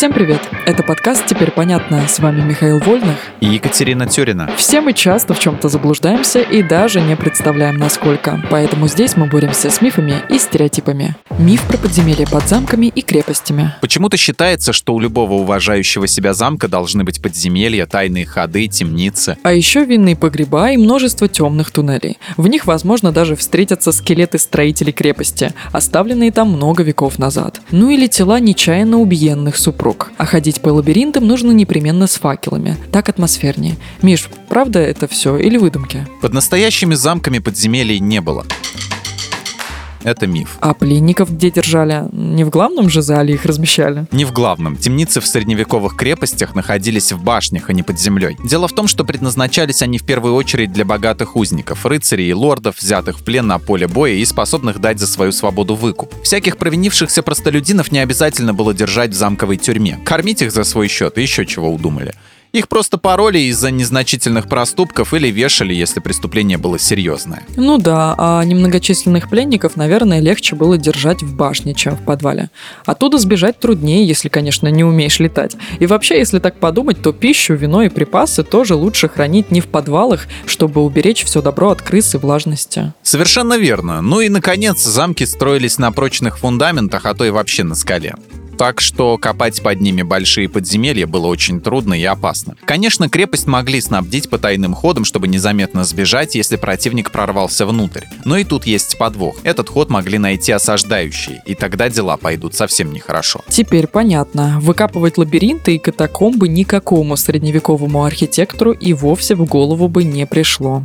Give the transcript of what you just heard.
Всем привет! Это подкаст «Теперь понятно». С вами Михаил Вольных и Екатерина Тюрина. Все мы часто в чем-то заблуждаемся и даже не представляем, насколько. Поэтому здесь мы боремся с мифами и стереотипами. Миф про подземелья под замками и крепостями. Почему-то считается, что у любого уважающего себя замка должны быть подземелья, тайные ходы, темницы. А еще винные погреба и множество темных туннелей. В них, возможно, даже встретятся скелеты строителей крепости, оставленные там много веков назад. Ну или тела нечаянно убиенных супругов вокруг. А ходить по лабиринтам нужно непременно с факелами. Так атмосфернее. Миш, правда это все или выдумки? Под настоящими замками подземелий не было. Это миф. А пленников где держали? Не в главном же зале их размещали? Не в главном. Темницы в средневековых крепостях находились в башнях, а не под землей. Дело в том, что предназначались они в первую очередь для богатых узников, рыцарей и лордов, взятых в плен на поле боя и способных дать за свою свободу выкуп. Всяких провинившихся простолюдинов не обязательно было держать в замковой тюрьме. Кормить их за свой счет и еще чего удумали. Их просто пароли из-за незначительных проступков или вешали, если преступление было серьезное. Ну да, а немногочисленных пленников, наверное, легче было держать в башне, чем в подвале. Оттуда сбежать труднее, если, конечно, не умеешь летать. И вообще, если так подумать, то пищу, вино и припасы тоже лучше хранить не в подвалах, чтобы уберечь все добро от крыс и влажности. Совершенно верно. Ну и, наконец, замки строились на прочных фундаментах, а то и вообще на скале так что копать под ними большие подземелья было очень трудно и опасно. Конечно, крепость могли снабдить потайным ходом, чтобы незаметно сбежать, если противник прорвался внутрь. Но и тут есть подвох. Этот ход могли найти осаждающие, и тогда дела пойдут совсем нехорошо. Теперь понятно. Выкапывать лабиринты и катакомбы никакому средневековому архитектору и вовсе в голову бы не пришло.